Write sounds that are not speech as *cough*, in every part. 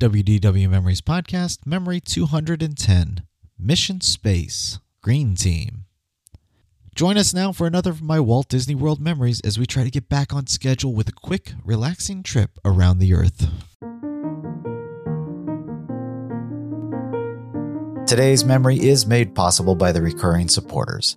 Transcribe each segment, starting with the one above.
WDW Memories Podcast, Memory 210, Mission Space, Green Team. Join us now for another of my Walt Disney World memories as we try to get back on schedule with a quick, relaxing trip around the Earth. Today's memory is made possible by the recurring supporters.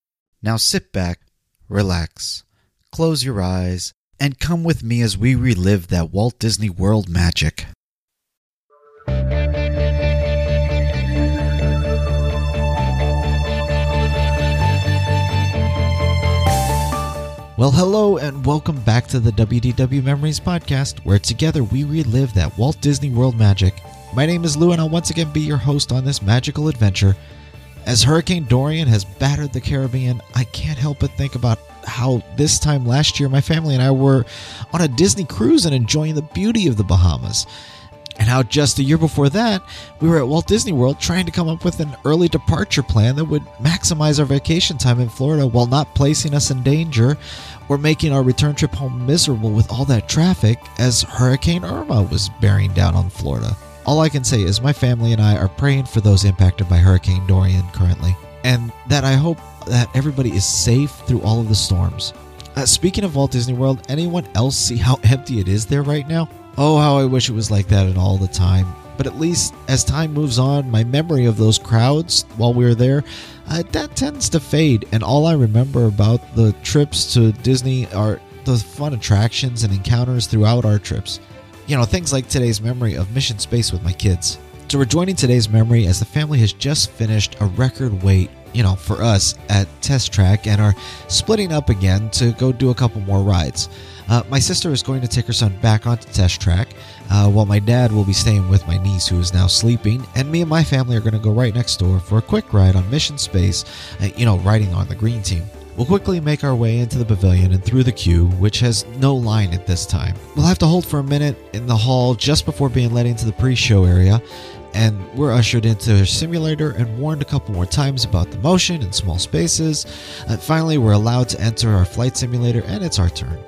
Now sit back, relax, close your eyes, and come with me as we relive that Walt Disney World magic. Well, hello, and welcome back to the WDW Memories Podcast, where together we relive that Walt Disney World magic. My name is Lou, and I'll once again be your host on this magical adventure. As Hurricane Dorian has battered the Caribbean, I can't help but think about how this time last year my family and I were on a Disney cruise and enjoying the beauty of the Bahamas. And how just a year before that, we were at Walt Disney World trying to come up with an early departure plan that would maximize our vacation time in Florida while not placing us in danger or making our return trip home miserable with all that traffic as Hurricane Irma was bearing down on Florida. All I can say is my family and I are praying for those impacted by Hurricane Dorian currently, and that I hope that everybody is safe through all of the storms. Uh, speaking of Walt Disney World, anyone else see how *laughs* empty it is there right now? Oh, how I wish it was like that in all the time. But at least as time moves on, my memory of those crowds while we were there, uh, that tends to fade. And all I remember about the trips to Disney are the fun attractions and encounters throughout our trips. You know, things like today's memory of Mission Space with my kids. So we're joining today's memory as the family has just finished a record wait, you know, for us at Test Track and are splitting up again to go do a couple more rides. Uh, my sister is going to take her son back onto Test Track, uh, while my dad will be staying with my niece who is now sleeping, and me and my family are going to go right next door for a quick ride on Mission Space, uh, you know, riding on the green team. We'll quickly make our way into the pavilion and through the queue, which has no line at this time. We'll have to hold for a minute in the hall just before being let into the pre show area, and we're ushered into a simulator and warned a couple more times about the motion and small spaces. And finally, we're allowed to enter our flight simulator, and it's our turn.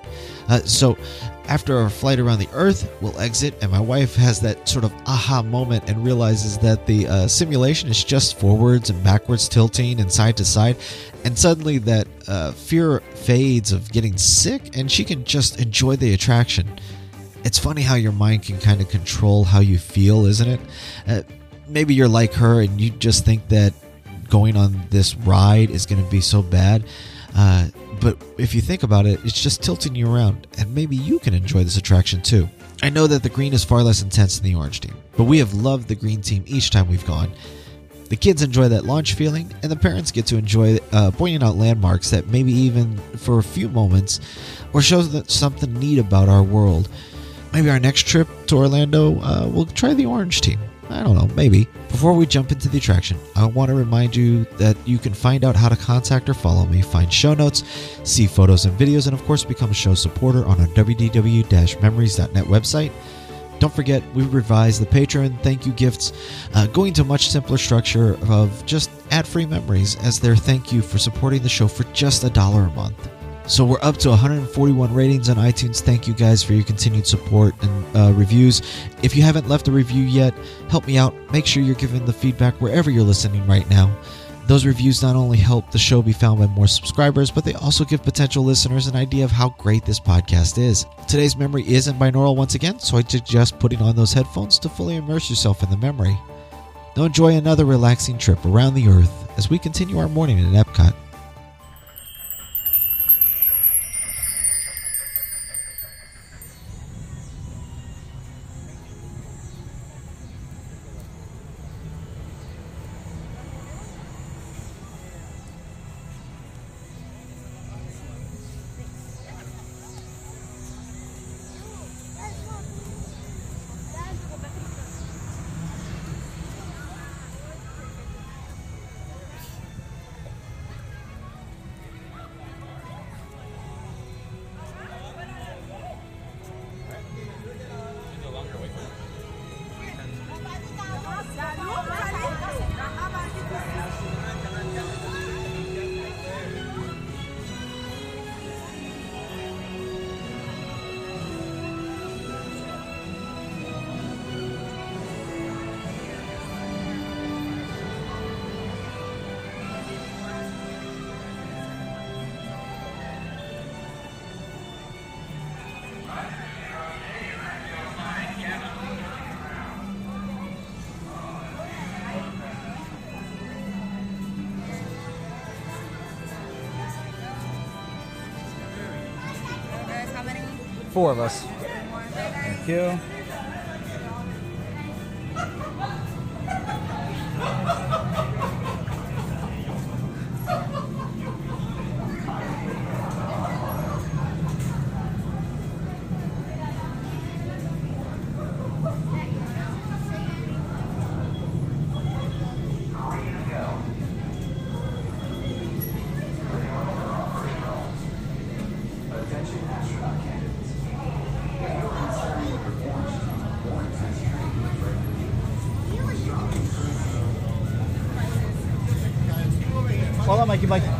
Uh, so, After our flight around the Earth, we'll exit, and my wife has that sort of aha moment and realizes that the uh, simulation is just forwards and backwards tilting and side to side. And suddenly that uh, fear fades of getting sick, and she can just enjoy the attraction. It's funny how your mind can kind of control how you feel, isn't it? Uh, maybe you're like her and you just think that going on this ride is going to be so bad. Uh, but if you think about it, it's just tilting you around, and maybe you can enjoy this attraction too. I know that the green is far less intense than the orange team, but we have loved the green team each time we've gone. The kids enjoy that launch feeling, and the parents get to enjoy uh, pointing out landmarks that maybe even for a few moments or that something neat about our world. Maybe our next trip to Orlando, uh, we'll try the orange team. I don't know, maybe. Before we jump into the attraction, I want to remind you that you can find out how to contact or follow me, find show notes, see photos and videos, and of course become a show supporter on our wdw-memories.net website. Don't forget, we revised the Patreon thank you gifts, uh, going to a much simpler structure of just ad-free memories as their thank you for supporting the show for just a dollar a month. So we're up to 141 ratings on iTunes. Thank you guys for your continued support and uh, reviews. If you haven't left a review yet, help me out. Make sure you're giving the feedback wherever you're listening right now. Those reviews not only help the show be found by more subscribers, but they also give potential listeners an idea of how great this podcast is. Today's memory is in binaural once again, so I suggest putting on those headphones to fully immerse yourself in the memory. Now enjoy another relaxing trip around the earth as we continue our morning in Epcot. Four of us. Thank you. Hold on, Mikey,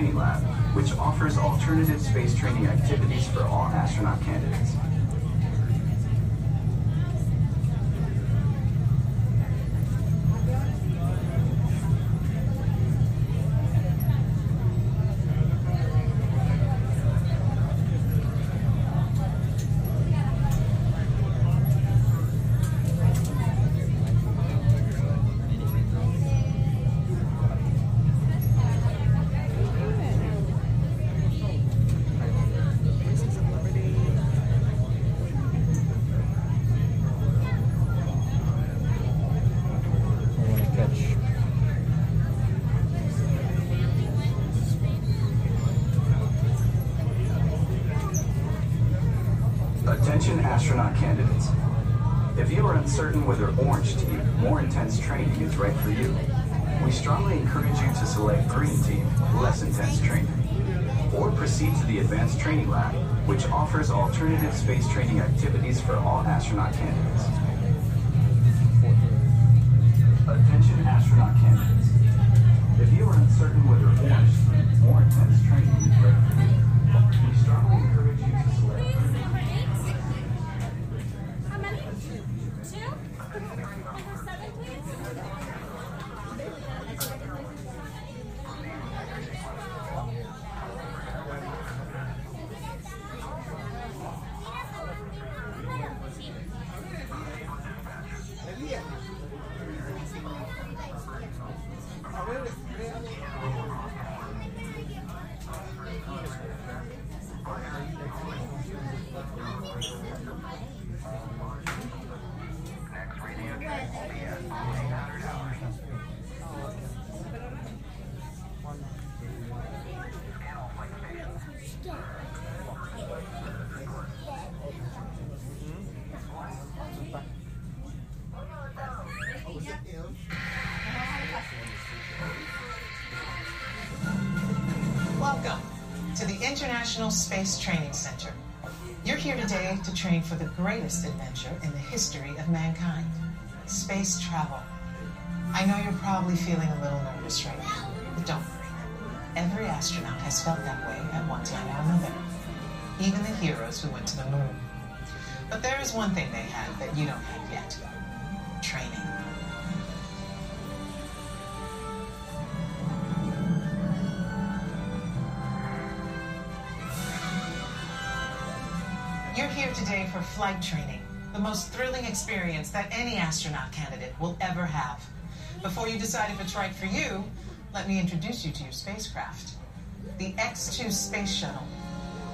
Training Lab, which offers alternative space training activities for all astronaut candidates. Uncertain whether Orange Team, more intense training is right for you, we strongly encourage you to select Green Team, less intense training. Or proceed to the Advanced Training Lab, which offers alternative space training activities for all astronaut candidates. Attention astronaut candidates. If you are uncertain whether Orange Team, more intense training is right International Space Training Center. You're here today to train for the greatest adventure in the history of mankind space travel. I know you're probably feeling a little nervous right now, but don't worry. Every astronaut has felt that way at one time or another, even the heroes who went to the moon. But there is one thing they have that you don't have yet flight training, the most thrilling experience that any astronaut candidate will ever have. Before you decide if it's right for you, let me introduce you to your spacecraft the X 2 Space Shuttle.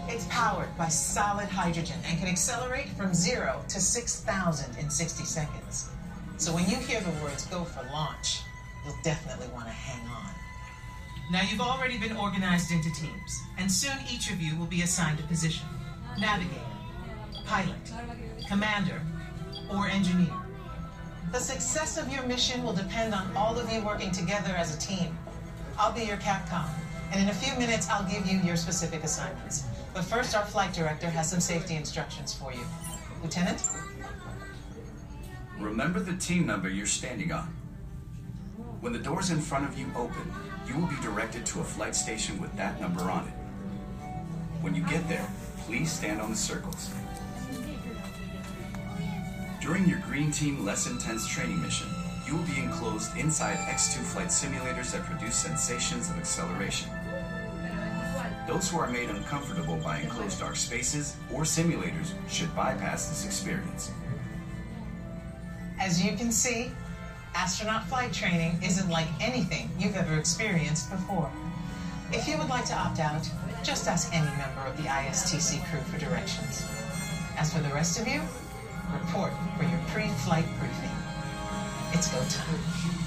It's powered by solid hydrogen and can accelerate from zero to 6,000 in 60 seconds. So when you hear the words go for launch, you'll definitely want to hang on. Now, you've already been organized into teams, and soon each of you will be assigned a position navigator, pilot, commander, or engineer. The success of your mission will depend on all of you working together as a team. I'll be your CAPCOM, and in a few minutes, I'll give you your specific assignments. But first, our flight director has some safety instructions for you. Lieutenant? Remember the team number you're standing on. When the doors in front of you open, you will be directed to a flight station with that number on it. When you get there, please stand on the circles. During your Green Team Less Intense training mission, you will be enclosed inside X2 flight simulators that produce sensations of acceleration. Those who are made uncomfortable by enclosed dark spaces or simulators should bypass this experience. As you can see, astronaut flight training isn't like anything you've ever experienced before. If you would like to opt out, just ask any member of the ISTC crew for directions. As for the rest of you, report for your pre-flight briefing. It's go time.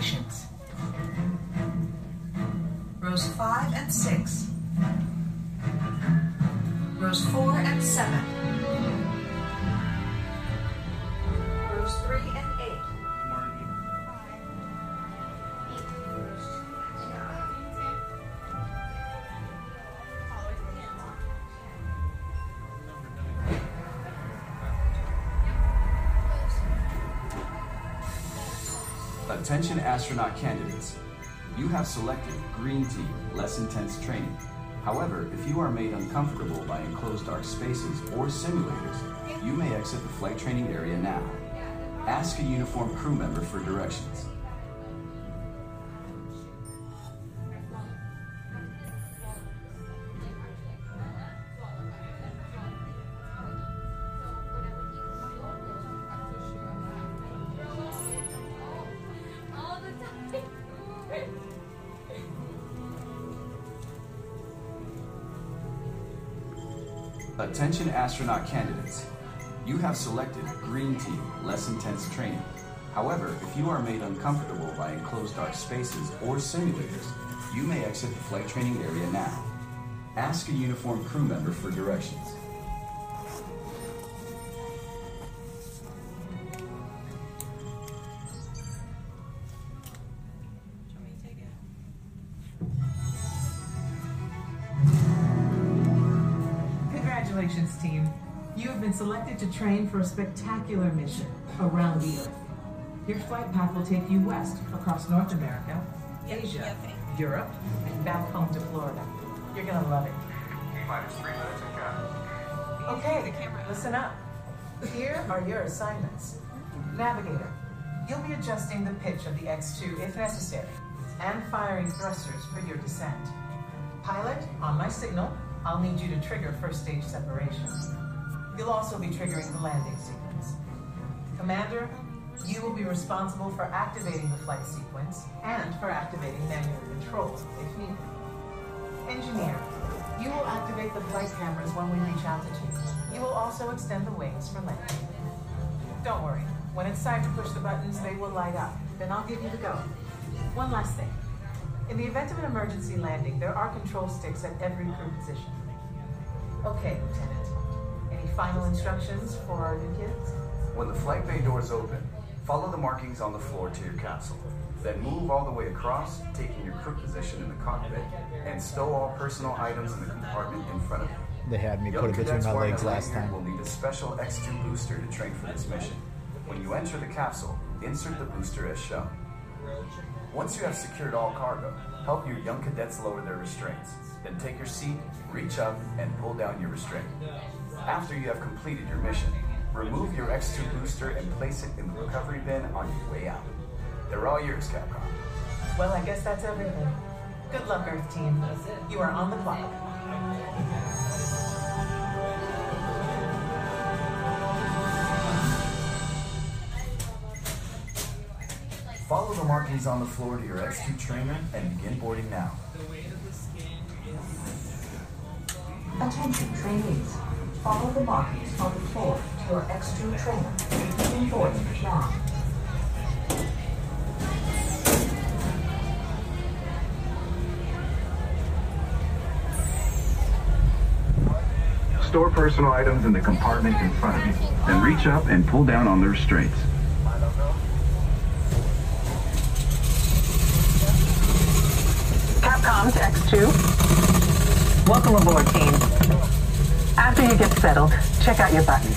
Flight Attention astronaut candidates. You have selected Green Team, less intense training. However, if you are made uncomfortable by enclosed dark spaces or simulators, you may exit the flight training area now. Ask a uniformed crew member for directions. Attention astronaut candidates. You have selected Green Team, less intense training. However, if you are made uncomfortable by enclosed dark spaces or simulators, you may exit the flight training area now. Ask a uniformed crew member for directions. To train for a spectacular mission around the Earth. Your flight path will take you west across North America, Asia, Europe, and back home to Florida. You're gonna love it. Minus three minutes and cut. Okay, listen up. Here are your assignments. Navigator, you'll be adjusting the pitch of the X2 if necessary, and firing thrusters for your descent. Pilot, on my signal, I'll need you to trigger first stage separation. You'll also be triggering the landing sequence. Commander, you will be responsible for activating the flight sequence and for activating manual controls if needed. Engineer, you will activate the flight cameras when we reach altitude. You will also extend the wings for landing. Don't worry, when it's time to push the buttons, they will light up. Then I'll give you the go. One last thing. In the event of an emergency landing, there are control sticks at every crew position. Okay, Lieutenant. Any final instructions for our new kids? When the flight bay doors open, follow the markings on the floor to your capsule. Then move all the way across, taking your crew position in the cockpit, and stow all personal items in the compartment in front of you. They had me Young put it between cadets my legs last lanyard time. will need a special X2 booster to train for this mission. When you enter the capsule, insert the booster as shown. Once you have secured all cargo, help your young cadets lower their restraints. Then take your seat, reach up, and pull down your restraint. After you have completed your mission, remove your X2 booster and place it in the recovery bin on your way out. They're all yours, Capcom. Well, I guess that's everything. Good luck, Earth Team. You are on the clock. Follow the markings on the floor to your X2 trainer and begin boarding now. Attention trainees. Follow the markings on the floor to your X2 trainer. Begin boarding now. Store personal items in the compartment in front of you. Then reach up and pull down on the restraints. Capcom to X2. Welcome aboard, team. After you get settled, check out your buttons.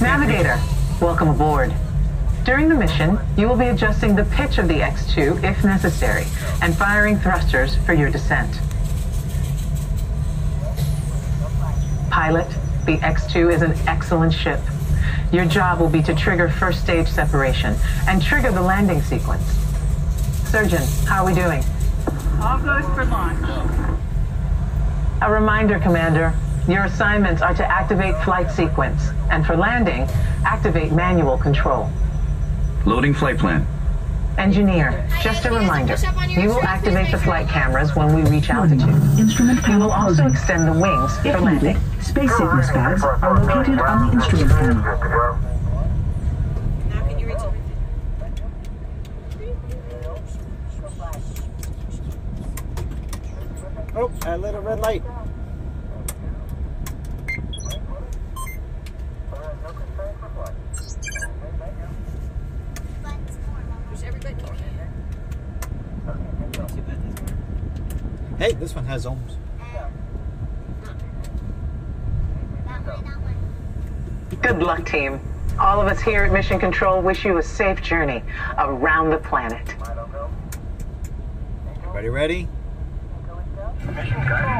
Navigator, welcome aboard. During the mission, you will be adjusting the pitch of the X2 if necessary, and firing thrusters for your descent. Pilot, the X2 is an excellent ship. Your job will be to trigger first stage separation and trigger the landing sequence. Surgeon, how are we doing? All good for launch. A reminder, Commander. Your assignments are to activate flight sequence, and for landing, activate manual control. Loading flight plan. Engineer, just a reminder. You will activate the flight cameras when we reach altitude. Instrument panel You will also extend the wings If for landing. needed, space sickness bags are located on the instrument panel. Now can you reach everything? Oh, I lit a red light. Hey, this one has ohms. Good luck, team. All of us here at Mission Control wish you a safe journey around the planet. Everybody ready?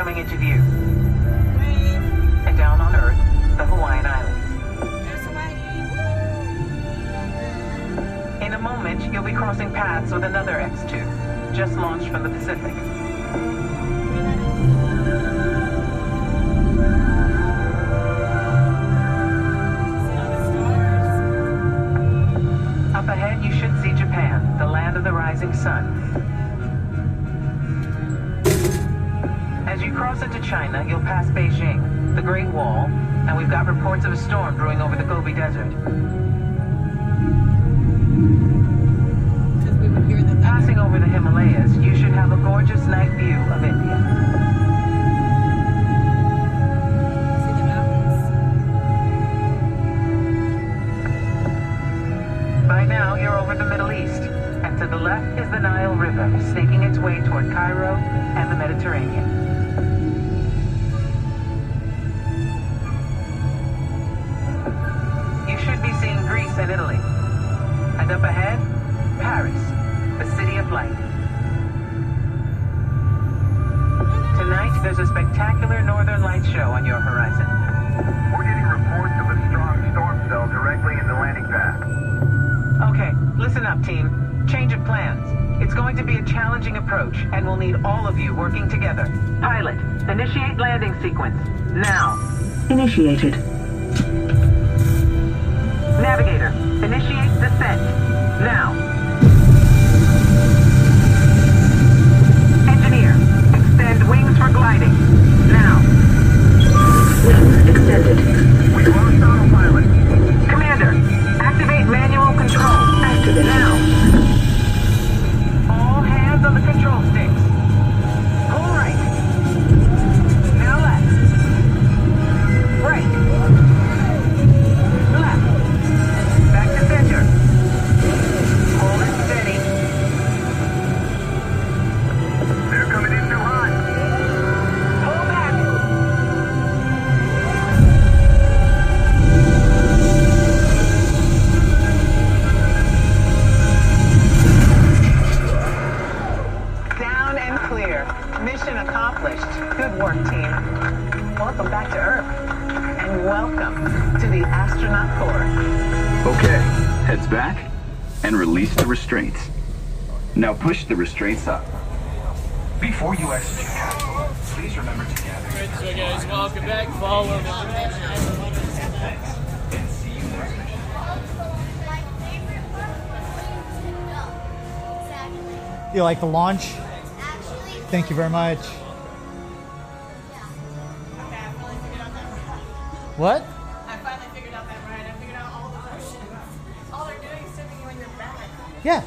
coming into view. And down on Earth, the Hawaiian Islands. In a moment, you'll be crossing paths with another X2, just launched from the Pacific. Storm brewing approach, and we'll need all of you working together. Pilot, initiate landing sequence. Now. Initiated. Navigator, initiate descent. Now. Engineer, extend wings for gliding. Now. Wings extended. We lost autopilot. Commander, activate manual control. Activate. Now. Push the restraints up. Before you exit your capsule, please remember to gather your So guys, welcome back. Follow me. Thanks, and see you next mission. You like the launch? Thank you very much. What? I finally figured out that ride. I figured out all the motions. All they're doing is tipping you on your back. Yeah.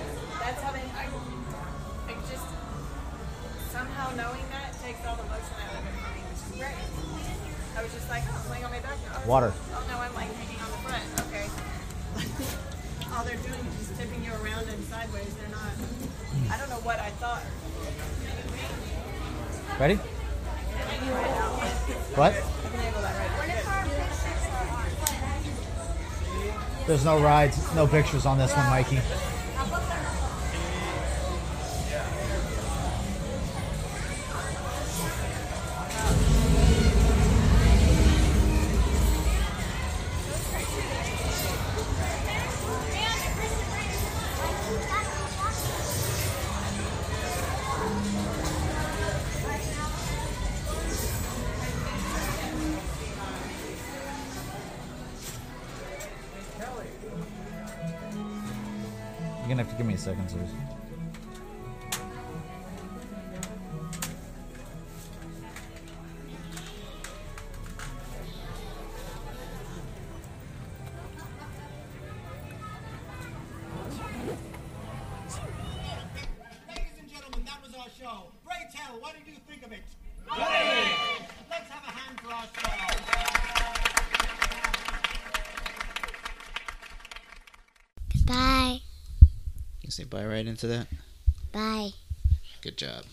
Water. Oh no, I'm like hanging on the front. Okay. *laughs* all they're doing is just tipping you around and sideways. They're not. I don't know what I thought. Ready? What? There's no rides, no pictures on this one, Mikey. Give me a second, Susan. Into that? Bye. Good job.